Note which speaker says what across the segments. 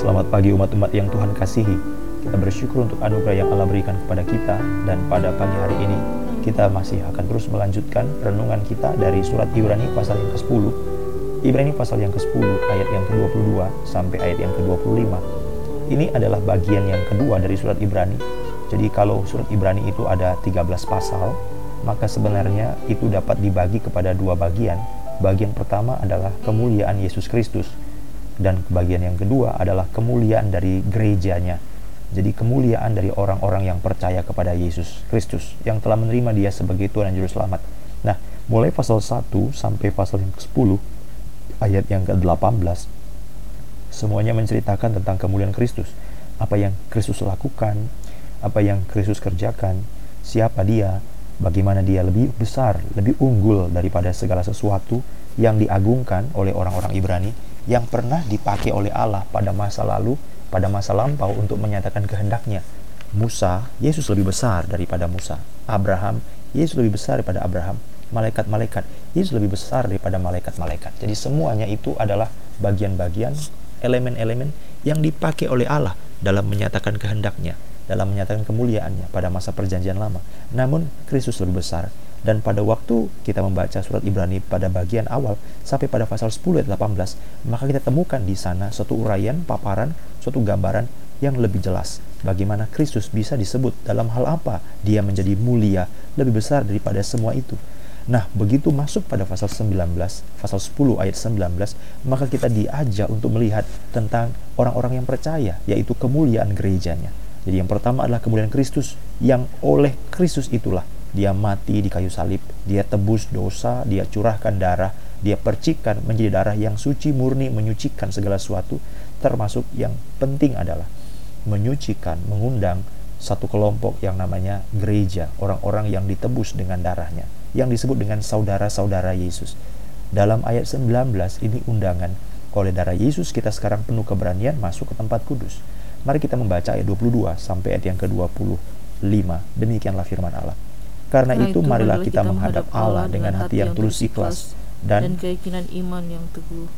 Speaker 1: Selamat pagi umat-umat yang Tuhan kasihi. Kita bersyukur untuk anugerah yang Allah berikan kepada kita dan pada pagi hari ini kita masih akan terus melanjutkan renungan kita dari surat Ibrani pasal yang ke-10. Ibrani pasal yang ke-10 ayat yang ke-22 sampai ayat yang ke-25. Ini adalah bagian yang kedua dari surat Ibrani. Jadi kalau surat Ibrani itu ada 13 pasal, maka sebenarnya itu dapat dibagi kepada dua bagian. Bagian pertama adalah kemuliaan Yesus Kristus dan bagian yang kedua adalah kemuliaan dari gerejanya. Jadi kemuliaan dari orang-orang yang percaya kepada Yesus Kristus yang telah menerima dia sebagai Tuhan dan Juru Selamat. Nah, mulai pasal 1 sampai pasal yang ke-10 ayat yang ke-18 semuanya menceritakan tentang kemuliaan Kristus. Apa yang Kristus lakukan, apa yang Kristus kerjakan, siapa dia, bagaimana dia lebih besar, lebih unggul daripada segala sesuatu yang diagungkan oleh orang-orang Ibrani yang pernah dipakai oleh Allah pada masa lalu, pada masa lampau untuk menyatakan kehendaknya. Musa, Yesus lebih besar daripada Musa. Abraham, Yesus lebih besar daripada Abraham. Malaikat-malaikat, Yesus lebih besar daripada malaikat-malaikat. Jadi semuanya itu adalah bagian-bagian, elemen-elemen yang dipakai oleh Allah dalam menyatakan kehendaknya, dalam menyatakan kemuliaannya pada masa perjanjian lama. Namun Kristus lebih besar dan pada waktu kita membaca surat Ibrani pada bagian awal sampai pada pasal 10 ayat 18, maka kita temukan di sana suatu uraian, paparan, suatu gambaran yang lebih jelas bagaimana Kristus bisa disebut dalam hal apa dia menjadi mulia, lebih besar daripada semua itu. Nah, begitu masuk pada pasal 19, pasal 10 ayat 19, maka kita diajak untuk melihat tentang orang-orang yang percaya, yaitu kemuliaan gerejanya. Jadi yang pertama adalah kemuliaan Kristus, yang oleh Kristus itulah dia mati di kayu salib, dia tebus dosa, dia curahkan darah, dia percikan menjadi darah yang suci murni menyucikan segala sesuatu, termasuk yang penting adalah menyucikan, mengundang satu kelompok yang namanya gereja, orang-orang yang ditebus dengan darahnya, yang disebut dengan saudara-saudara Yesus. Dalam ayat 19 ini undangan, oleh darah Yesus kita sekarang penuh keberanian masuk ke tempat kudus. Mari kita membaca ayat 22 sampai ayat yang ke-25. Demikianlah firman Allah. Karena itu, marilah kita menghadap Allah dengan hati yang tulus ikhlas
Speaker 2: dan, dan keyakinan iman yang teguh.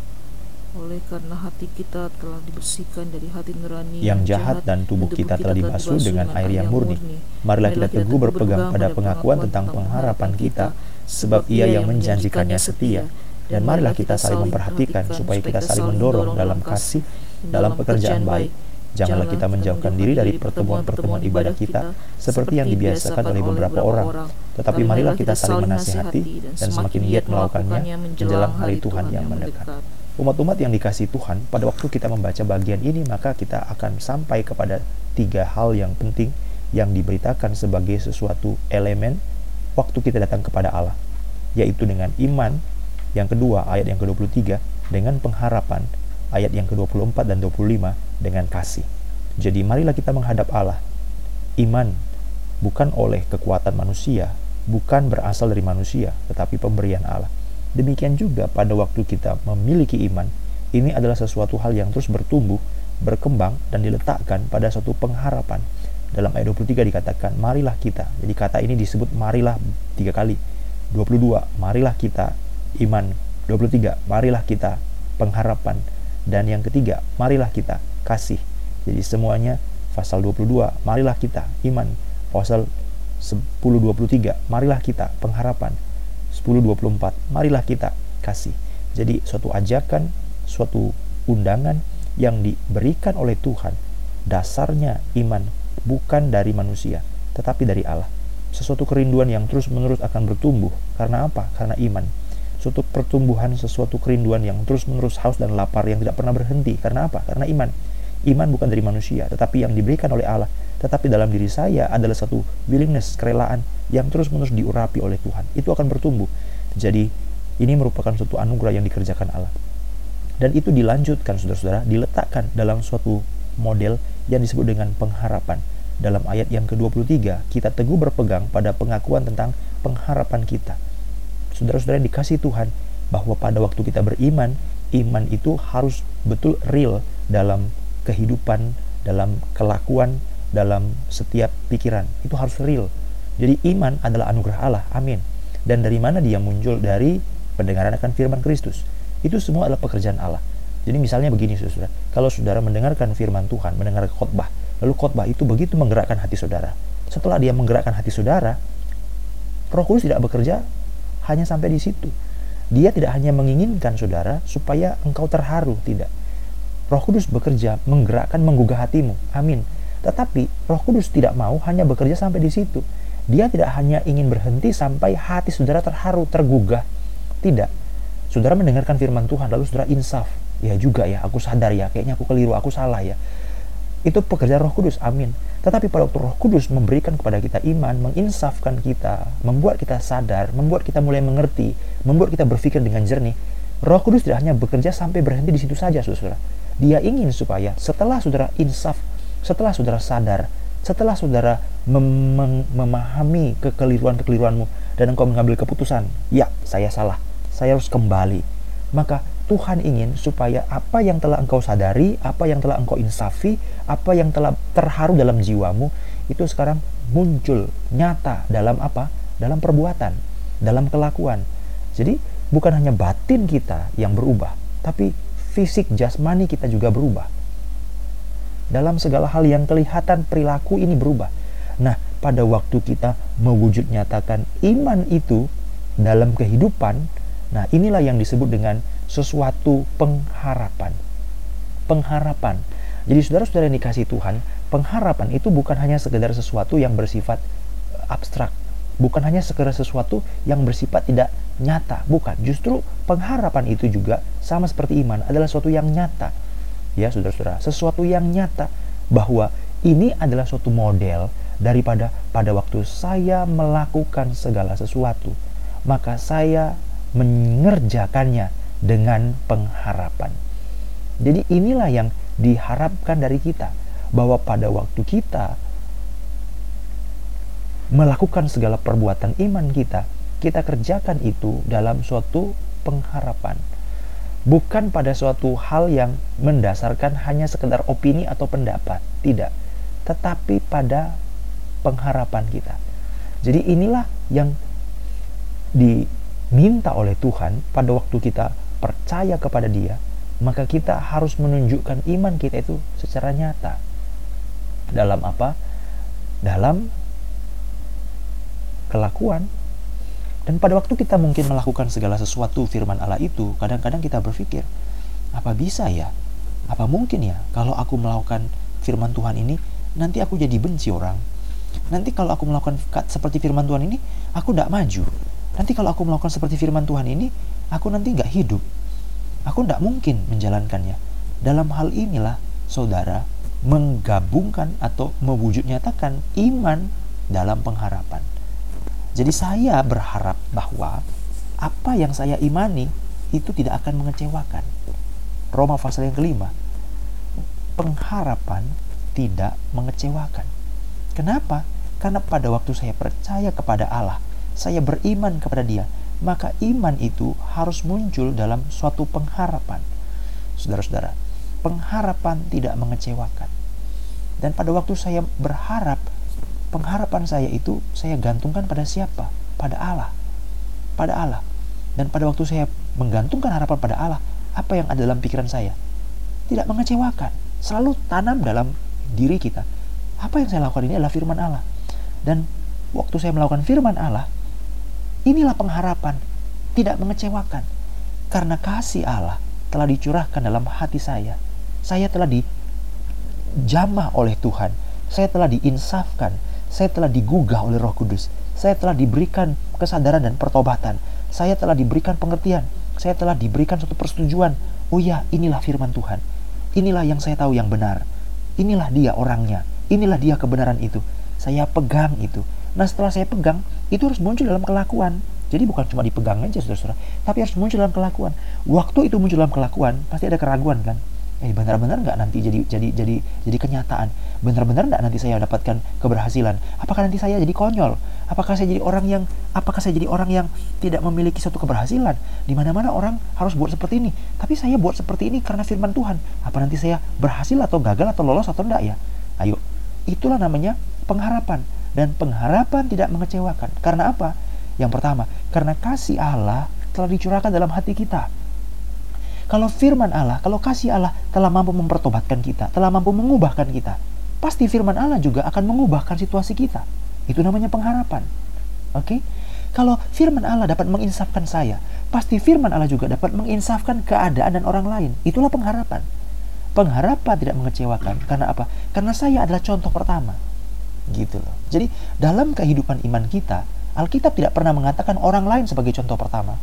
Speaker 2: Oleh karena hati kita telah dibersihkan dari hati nurani
Speaker 1: yang jahat dan tubuh kita telah dibasuh dengan air yang murni. Marilah kita teguh berpegang pada pengakuan tentang pengharapan kita, sebab Ia yang menjanjikannya setia. Dan marilah kita saling memperhatikan supaya kita saling mendorong dalam kasih, dalam pekerjaan baik Janganlah kita menjauhkan diri dari pertemuan-pertemuan ibadah kita seperti yang dibiasakan oleh beberapa orang. Tetapi marilah kita saling menasihati dan semakin giat melakukannya menjelang hari Tuhan yang mendekat. Umat-umat yang dikasih Tuhan, pada waktu kita membaca bagian ini maka kita akan sampai kepada tiga hal yang penting yang diberitakan sebagai sesuatu elemen waktu kita datang kepada Allah, yaitu dengan iman, yang kedua ayat yang ke-23, dengan pengharapan, ayat yang ke-24 dan 25 dengan kasih. Jadi marilah kita menghadap Allah. Iman bukan oleh kekuatan manusia, bukan berasal dari manusia, tetapi pemberian Allah. Demikian juga pada waktu kita memiliki iman, ini adalah sesuatu hal yang terus bertumbuh, berkembang, dan diletakkan pada suatu pengharapan. Dalam ayat 23 dikatakan, marilah kita. Jadi kata ini disebut marilah tiga kali. 22, marilah kita iman. 23, marilah kita pengharapan. Dan yang ketiga, marilah kita kasih. Jadi semuanya pasal 22, marilah kita iman. Pasal 10:23, marilah kita pengharapan. 10:24, marilah kita kasih. Jadi suatu ajakan, suatu undangan yang diberikan oleh Tuhan. Dasarnya iman bukan dari manusia, tetapi dari Allah. Sesuatu kerinduan yang terus-menerus akan bertumbuh. Karena apa? Karena iman suatu pertumbuhan, sesuatu kerinduan yang terus-menerus haus dan lapar yang tidak pernah berhenti. Karena apa? Karena iman. Iman bukan dari manusia, tetapi yang diberikan oleh Allah. Tetapi dalam diri saya adalah satu willingness, kerelaan yang terus-menerus diurapi oleh Tuhan. Itu akan bertumbuh. Jadi, ini merupakan suatu anugerah yang dikerjakan Allah. Dan itu dilanjutkan, saudara-saudara, diletakkan dalam suatu model yang disebut dengan pengharapan. Dalam ayat yang ke-23, kita teguh berpegang pada pengakuan tentang pengharapan kita saudara-saudara dikasih Tuhan bahwa pada waktu kita beriman, iman itu harus betul real dalam kehidupan, dalam kelakuan, dalam setiap pikiran. Itu harus real. Jadi iman adalah anugerah Allah. Amin. Dan dari mana dia muncul? Dari pendengaran akan firman Kristus. Itu semua adalah pekerjaan Allah. Jadi misalnya begini saudara, kalau saudara mendengarkan firman Tuhan, mendengar khotbah, lalu khotbah itu begitu menggerakkan hati saudara. Setelah dia menggerakkan hati saudara, Roh Kudus tidak bekerja hanya sampai di situ. Dia tidak hanya menginginkan saudara supaya engkau terharu, tidak. Roh Kudus bekerja menggerakkan, menggugah hatimu. Amin. Tetapi Roh Kudus tidak mau hanya bekerja sampai di situ. Dia tidak hanya ingin berhenti sampai hati saudara terharu, tergugah. Tidak. Saudara mendengarkan firman Tuhan, lalu saudara insaf ya juga ya aku sadar ya kayaknya aku keliru aku salah ya itu pekerjaan roh kudus amin tetapi pada waktu roh kudus memberikan kepada kita iman menginsafkan kita membuat kita sadar membuat kita mulai mengerti membuat kita berpikir dengan jernih roh kudus tidak hanya bekerja sampai berhenti di situ saja saudara. Dia ingin supaya setelah saudara insaf setelah saudara sadar setelah saudara mem mem memahami kekeliruan-kekeliruanmu dan engkau mengambil keputusan ya saya salah. Saya harus kembali. Maka Tuhan ingin supaya apa yang telah engkau sadari, apa yang telah engkau insafi, apa yang telah terharu dalam jiwamu itu sekarang muncul nyata dalam apa? Dalam perbuatan, dalam kelakuan. Jadi bukan hanya batin kita yang berubah, tapi fisik jasmani kita juga berubah. Dalam segala hal yang kelihatan perilaku ini berubah. Nah, pada waktu kita mewujud nyatakan iman itu dalam kehidupan, nah inilah yang disebut dengan sesuatu pengharapan. Pengharapan. Jadi saudara-saudara yang dikasih Tuhan, pengharapan itu bukan hanya sekedar sesuatu yang bersifat eh, abstrak, bukan hanya sekedar sesuatu yang bersifat tidak nyata, bukan. Justru pengharapan itu juga sama seperti iman adalah sesuatu yang nyata. Ya, saudara-saudara, sesuatu yang nyata bahwa ini adalah suatu model daripada pada waktu saya melakukan segala sesuatu, maka saya mengerjakannya dengan pengharapan. Jadi inilah yang diharapkan dari kita bahwa pada waktu kita melakukan segala perbuatan iman kita, kita kerjakan itu dalam suatu pengharapan. Bukan pada suatu hal yang mendasarkan hanya sekedar opini atau pendapat, tidak. Tetapi pada pengharapan kita. Jadi inilah yang diminta oleh Tuhan pada waktu kita percaya kepada Dia, maka kita harus menunjukkan iman kita itu secara nyata. Dalam apa? Dalam kelakuan. Dan pada waktu kita mungkin melakukan segala sesuatu firman Allah itu, kadang-kadang kita berpikir, apa bisa ya? Apa mungkin ya kalau aku melakukan firman Tuhan ini, nanti aku jadi benci orang. Nanti kalau aku melakukan seperti firman Tuhan ini, aku tidak maju. Nanti kalau aku melakukan seperti firman Tuhan ini, aku nanti nggak hidup. Aku tidak mungkin menjalankannya. Dalam hal inilah, saudara, menggabungkan atau mewujud nyatakan iman dalam pengharapan. Jadi saya berharap bahwa apa yang saya imani itu tidak akan mengecewakan. Roma pasal yang kelima, pengharapan tidak mengecewakan. Kenapa? Karena pada waktu saya percaya kepada Allah, saya beriman kepada Dia, maka iman itu harus muncul dalam suatu pengharapan. Saudara-saudara, pengharapan tidak mengecewakan. Dan pada waktu saya berharap, pengharapan saya itu saya gantungkan pada siapa? Pada Allah. Pada Allah. Dan pada waktu saya menggantungkan harapan pada Allah, apa yang ada dalam pikiran saya? Tidak mengecewakan. Selalu tanam dalam diri kita. Apa yang saya lakukan ini adalah firman Allah. Dan waktu saya melakukan firman Allah, Inilah pengharapan, tidak mengecewakan. Karena kasih Allah telah dicurahkan dalam hati saya. Saya telah dijamah oleh Tuhan. Saya telah diinsafkan. Saya telah digugah oleh Roh Kudus. Saya telah diberikan kesadaran dan pertobatan. Saya telah diberikan pengertian. Saya telah diberikan suatu persetujuan. Oh ya, inilah firman Tuhan. Inilah yang saya tahu yang benar. Inilah dia orangnya. Inilah dia kebenaran itu. Saya pegang itu. Nah setelah saya pegang, itu harus muncul dalam kelakuan. Jadi bukan cuma dipegang aja saudara-saudara, tapi harus muncul dalam kelakuan. Waktu itu muncul dalam kelakuan, pasti ada keraguan kan? Eh benar-benar nggak nanti jadi jadi jadi jadi kenyataan? Benar-benar nggak nanti saya dapatkan keberhasilan? Apakah nanti saya jadi konyol? Apakah saya jadi orang yang apakah saya jadi orang yang tidak memiliki suatu keberhasilan? Di mana-mana orang harus buat seperti ini, tapi saya buat seperti ini karena firman Tuhan. Apa nanti saya berhasil atau gagal atau lolos atau enggak ya? Ayo, itulah namanya pengharapan dan pengharapan tidak mengecewakan. Karena apa? Yang pertama, karena kasih Allah telah dicurahkan dalam hati kita. Kalau firman Allah, kalau kasih Allah telah mampu mempertobatkan kita, telah mampu mengubahkan kita, pasti firman Allah juga akan mengubahkan situasi kita. Itu namanya pengharapan. Oke? Kalau firman Allah dapat menginsafkan saya, pasti firman Allah juga dapat menginsafkan keadaan dan orang lain. Itulah pengharapan. Pengharapan tidak mengecewakan karena apa? Karena saya adalah contoh pertama. Gitu loh. Jadi dalam kehidupan iman kita, Alkitab tidak pernah mengatakan orang lain sebagai contoh pertama.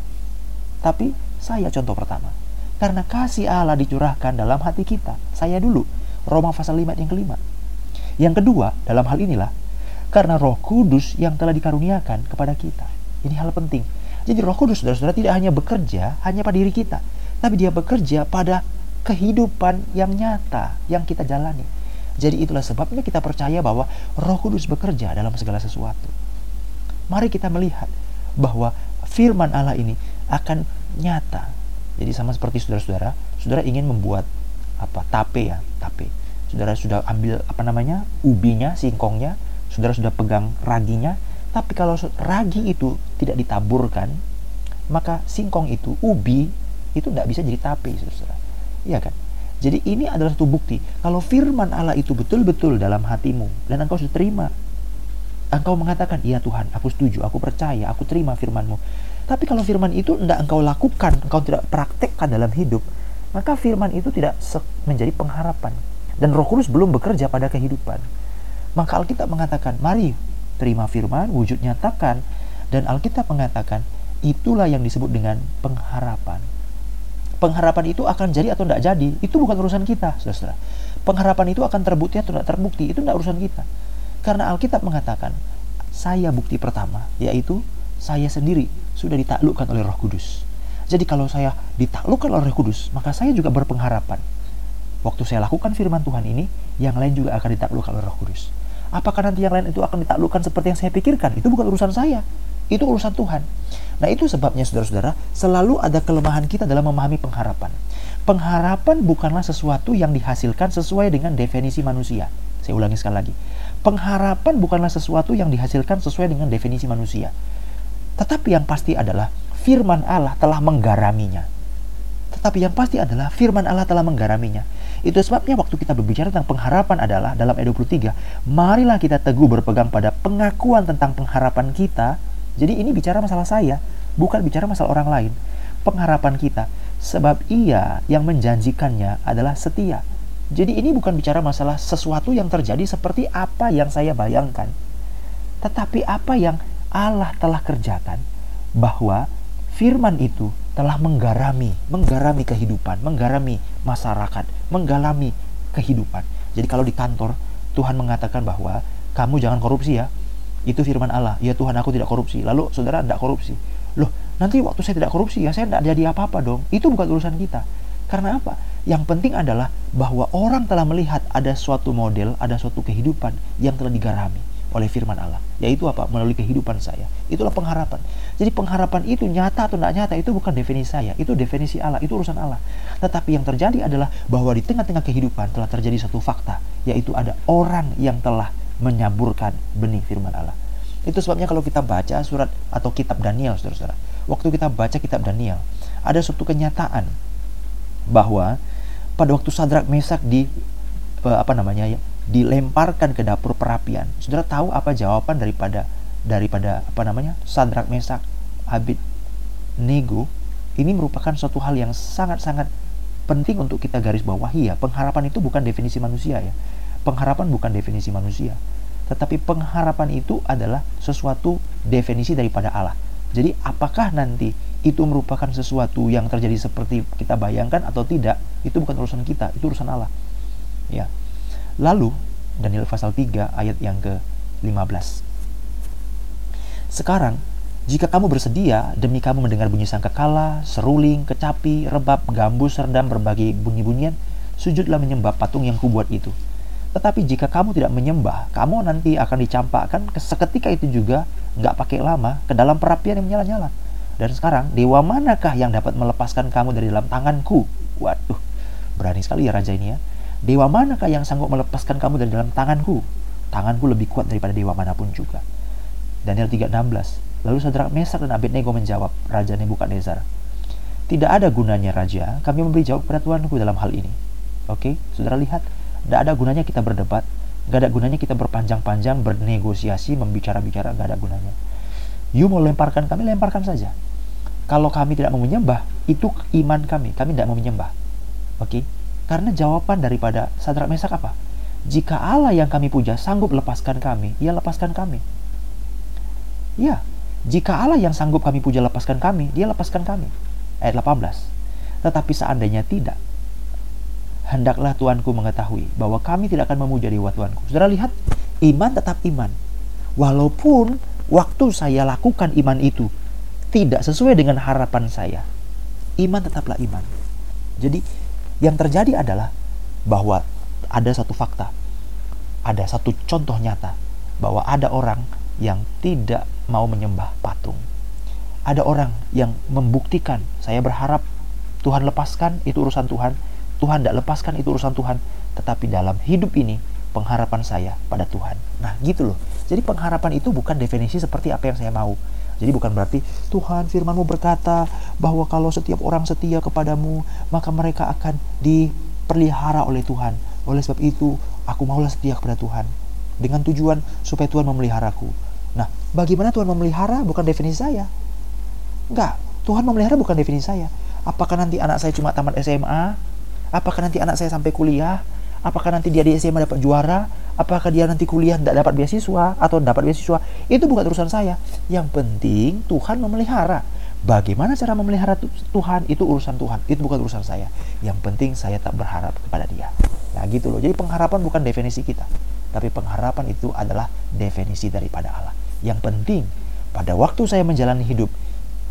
Speaker 1: Tapi saya contoh pertama. Karena kasih Allah dicurahkan dalam hati kita. Saya dulu. Roma pasal 5 yang kelima. Yang kedua, dalam hal inilah, karena roh kudus yang telah dikaruniakan kepada kita. Ini hal penting. Jadi roh kudus, saudara-saudara, tidak hanya bekerja hanya pada diri kita. Tapi dia bekerja pada kehidupan yang nyata yang kita jalani. Jadi itulah sebabnya kita percaya bahwa Roh Kudus bekerja dalam segala sesuatu. Mari kita melihat bahwa firman Allah ini akan nyata. Jadi sama seperti saudara-saudara, saudara ingin membuat apa? Tape ya, tape. Saudara sudah ambil apa namanya? ubinya, singkongnya, saudara sudah pegang raginya, tapi kalau ragi itu tidak ditaburkan, maka singkong itu, ubi itu tidak bisa jadi tape, saudara. Iya kan? Jadi ini adalah satu bukti kalau firman Allah itu betul-betul dalam hatimu dan engkau sudah terima. Engkau mengatakan, "Iya Tuhan, aku setuju, aku percaya, aku terima firman-Mu." Tapi kalau firman itu tidak engkau lakukan, engkau tidak praktekkan dalam hidup, maka firman itu tidak menjadi pengharapan. Dan Roh Kudus belum bekerja pada kehidupan. Maka Alkitab mengatakan, "Mari terima firman, wujud nyatakan." Dan Alkitab mengatakan, itulah yang disebut dengan pengharapan pengharapan itu akan jadi atau tidak jadi, itu bukan urusan kita, saudara. Pengharapan itu akan terbukti atau tidak terbukti, itu tidak urusan kita. Karena Alkitab mengatakan, saya bukti pertama, yaitu saya sendiri sudah ditaklukkan oleh roh kudus. Jadi kalau saya ditaklukkan oleh roh kudus, maka saya juga berpengharapan. Waktu saya lakukan firman Tuhan ini, yang lain juga akan ditaklukkan oleh roh kudus. Apakah nanti yang lain itu akan ditaklukkan seperti yang saya pikirkan? Itu bukan urusan saya. Itu urusan Tuhan. Nah itu sebabnya saudara-saudara selalu ada kelemahan kita dalam memahami pengharapan. Pengharapan bukanlah sesuatu yang dihasilkan sesuai dengan definisi manusia. Saya ulangi sekali lagi. Pengharapan bukanlah sesuatu yang dihasilkan sesuai dengan definisi manusia. Tetapi yang pasti adalah firman Allah telah menggaraminya. Tetapi yang pasti adalah firman Allah telah menggaraminya. Itu sebabnya waktu kita berbicara tentang pengharapan adalah dalam ayat 23, marilah kita teguh berpegang pada pengakuan tentang pengharapan kita jadi ini bicara masalah saya, bukan bicara masalah orang lain. Pengharapan kita, sebab ia yang menjanjikannya adalah setia. Jadi ini bukan bicara masalah sesuatu yang terjadi seperti apa yang saya bayangkan. Tetapi apa yang Allah telah kerjakan. Bahwa firman itu telah menggarami, menggarami kehidupan, menggarami masyarakat, menggalami kehidupan. Jadi kalau di kantor, Tuhan mengatakan bahwa kamu jangan korupsi ya, itu firman Allah. Ya Tuhan aku tidak korupsi. Lalu saudara tidak korupsi. Loh, nanti waktu saya tidak korupsi ya saya tidak jadi apa-apa dong. Itu bukan urusan kita. Karena apa? Yang penting adalah bahwa orang telah melihat ada suatu model, ada suatu kehidupan yang telah digarami oleh firman Allah. Yaitu apa? Melalui kehidupan saya. Itulah pengharapan. Jadi pengharapan itu nyata atau tidak nyata itu bukan definisi saya. Itu definisi Allah. Itu urusan Allah. Tetapi yang terjadi adalah bahwa di tengah-tengah kehidupan telah terjadi satu fakta. Yaitu ada orang yang telah menyaburkan benih firman Allah. Itu sebabnya kalau kita baca surat atau kitab Daniel, saudara-saudara, waktu kita baca kitab Daniel, ada suatu kenyataan bahwa pada waktu Sadrak Mesak di eh, apa namanya ya, dilemparkan ke dapur perapian. Saudara tahu apa jawaban daripada daripada apa namanya? Sadrak Mesak Abid Nego ini merupakan suatu hal yang sangat-sangat penting untuk kita garis bawahi ya. Pengharapan itu bukan definisi manusia ya. Pengharapan bukan definisi manusia, tetapi pengharapan itu adalah sesuatu definisi daripada Allah. Jadi apakah nanti itu merupakan sesuatu yang terjadi seperti kita bayangkan atau tidak, itu bukan urusan kita, itu urusan Allah. Ya. Lalu Daniel pasal 3 ayat yang ke-15. Sekarang jika kamu bersedia demi kamu mendengar bunyi sangkakala, seruling, kecapi, rebab, gambus, redam berbagai bunyi-bunyian, sujudlah menyembah patung yang kubuat itu. Tetapi jika kamu tidak menyembah, kamu nanti akan dicampakkan seketika itu juga nggak pakai lama ke dalam perapian yang menyala-nyala. Dan sekarang, dewa manakah yang dapat melepaskan kamu dari dalam tanganku? Waduh, berani sekali ya raja ini ya. Dewa manakah yang sanggup melepaskan kamu dari dalam tanganku? Tanganku lebih kuat daripada dewa mana pun juga. Daniel 3:16. Lalu saudara Mesak dan Abednego menjawab Raja Nebukadnezar, Tidak ada gunanya raja kami memberi jawab kepada Tuanku dalam hal ini. Oke, saudara lihat, tidak ada gunanya kita berdebat, Gak ada gunanya kita berpanjang-panjang, bernegosiasi, membicara-bicara, gak ada gunanya. You mau lemparkan kami, lemparkan saja. Kalau kami tidak mau menyembah, itu iman kami. Kami tidak mau menyembah. Oke? Okay? Karena jawaban daripada Sadrak Mesak apa? Jika Allah yang kami puja sanggup lepaskan kami, ia lepaskan kami. Ya, jika Allah yang sanggup kami puja lepaskan kami, dia lepaskan kami. Ayat 18. Tetapi seandainya tidak, hendaklah Tuanku mengetahui bahwa kami tidak akan memuja dewa Tuanku. Saudara lihat, iman tetap iman. Walaupun waktu saya lakukan iman itu tidak sesuai dengan harapan saya, iman tetaplah iman. Jadi, yang terjadi adalah bahwa ada satu fakta, ada satu contoh nyata bahwa ada orang yang tidak mau menyembah patung. Ada orang yang membuktikan, saya berharap Tuhan lepaskan, itu urusan Tuhan Tuhan tidak lepaskan itu urusan Tuhan. Tetapi dalam hidup ini pengharapan saya pada Tuhan. Nah gitu loh. Jadi pengharapan itu bukan definisi seperti apa yang saya mau. Jadi bukan berarti Tuhan firmanmu berkata bahwa kalau setiap orang setia kepadamu maka mereka akan diperlihara oleh Tuhan. Oleh sebab itu aku maulah setia kepada Tuhan. Dengan tujuan supaya Tuhan memeliharaku. Nah bagaimana Tuhan memelihara bukan definisi saya. Enggak, Tuhan memelihara bukan definisi saya. Apakah nanti anak saya cuma tamat SMA Apakah nanti anak saya sampai kuliah? Apakah nanti dia di SMA dapat juara? Apakah dia nanti kuliah tidak dapat beasiswa atau dapat beasiswa? Itu bukan urusan saya. Yang penting Tuhan memelihara. Bagaimana cara memelihara Tuhan itu urusan Tuhan. Itu bukan urusan saya. Yang penting saya tak berharap kepada Dia. Nah gitu loh. Jadi pengharapan bukan definisi kita, tapi pengharapan itu adalah definisi daripada Allah. Yang penting pada waktu saya menjalani hidup,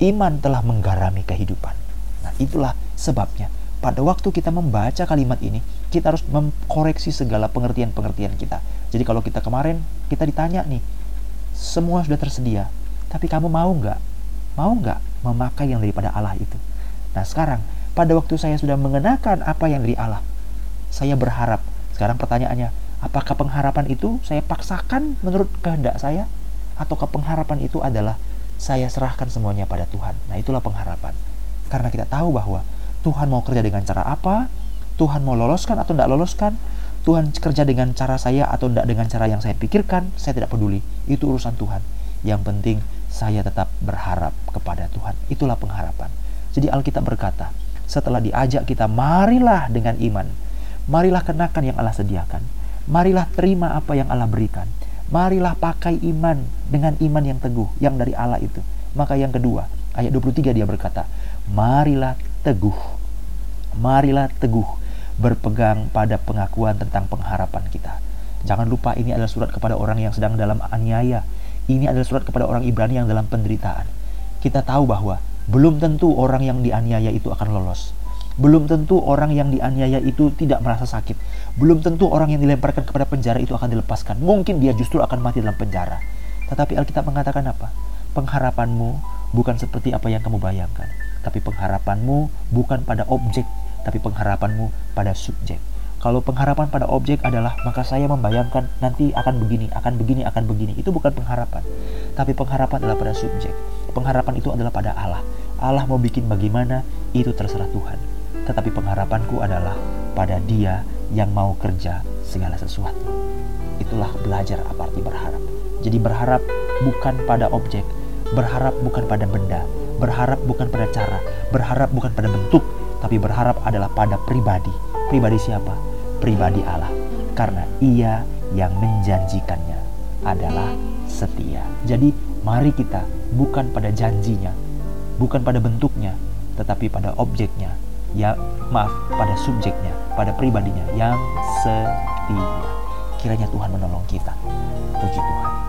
Speaker 1: iman telah menggarami kehidupan. Nah itulah sebabnya pada waktu kita membaca kalimat ini, kita harus mengkoreksi segala pengertian-pengertian kita. Jadi kalau kita kemarin, kita ditanya nih, semua sudah tersedia, tapi kamu mau nggak? Mau nggak memakai yang daripada Allah itu? Nah sekarang, pada waktu saya sudah mengenakan apa yang dari Allah, saya berharap. Sekarang pertanyaannya, apakah pengharapan itu saya paksakan menurut kehendak saya? Ataukah pengharapan itu adalah saya serahkan semuanya pada Tuhan? Nah itulah pengharapan. Karena kita tahu bahwa Tuhan mau kerja dengan cara apa, Tuhan mau loloskan atau tidak loloskan, Tuhan kerja dengan cara saya atau tidak dengan cara yang saya pikirkan, saya tidak peduli. Itu urusan Tuhan. Yang penting saya tetap berharap kepada Tuhan. Itulah pengharapan. Jadi Alkitab berkata, setelah diajak kita, marilah dengan iman. Marilah kenakan yang Allah sediakan. Marilah terima apa yang Allah berikan. Marilah pakai iman dengan iman yang teguh, yang dari Allah itu. Maka yang kedua, ayat 23 dia berkata, marilah teguh. Marilah teguh berpegang pada pengakuan tentang pengharapan kita. Jangan lupa ini adalah surat kepada orang yang sedang dalam aniaya. Ini adalah surat kepada orang Ibrani yang dalam penderitaan. Kita tahu bahwa belum tentu orang yang dianiaya itu akan lolos. Belum tentu orang yang dianiaya itu tidak merasa sakit. Belum tentu orang yang dilemparkan kepada penjara itu akan dilepaskan. Mungkin dia justru akan mati dalam penjara. Tetapi Alkitab mengatakan apa? Pengharapanmu bukan seperti apa yang kamu bayangkan tapi pengharapanmu bukan pada objek, tapi pengharapanmu pada subjek. Kalau pengharapan pada objek adalah maka saya membayangkan nanti akan begini, akan begini, akan begini. Itu bukan pengharapan. Tapi pengharapan adalah pada subjek. Pengharapan itu adalah pada Allah. Allah mau bikin bagaimana, itu terserah Tuhan. Tetapi pengharapanku adalah pada dia yang mau kerja segala sesuatu. Itulah belajar apa arti berharap. Jadi berharap bukan pada objek, berharap bukan pada benda, Berharap bukan pada cara, berharap bukan pada bentuk, tapi berharap adalah pada pribadi. Pribadi siapa? Pribadi Allah. Karena ia yang menjanjikannya adalah setia. Jadi mari kita bukan pada janjinya, bukan pada bentuknya, tetapi pada objeknya. Ya, maaf, pada subjeknya, pada pribadinya yang setia. Kiranya Tuhan menolong kita. Puji Tuhan.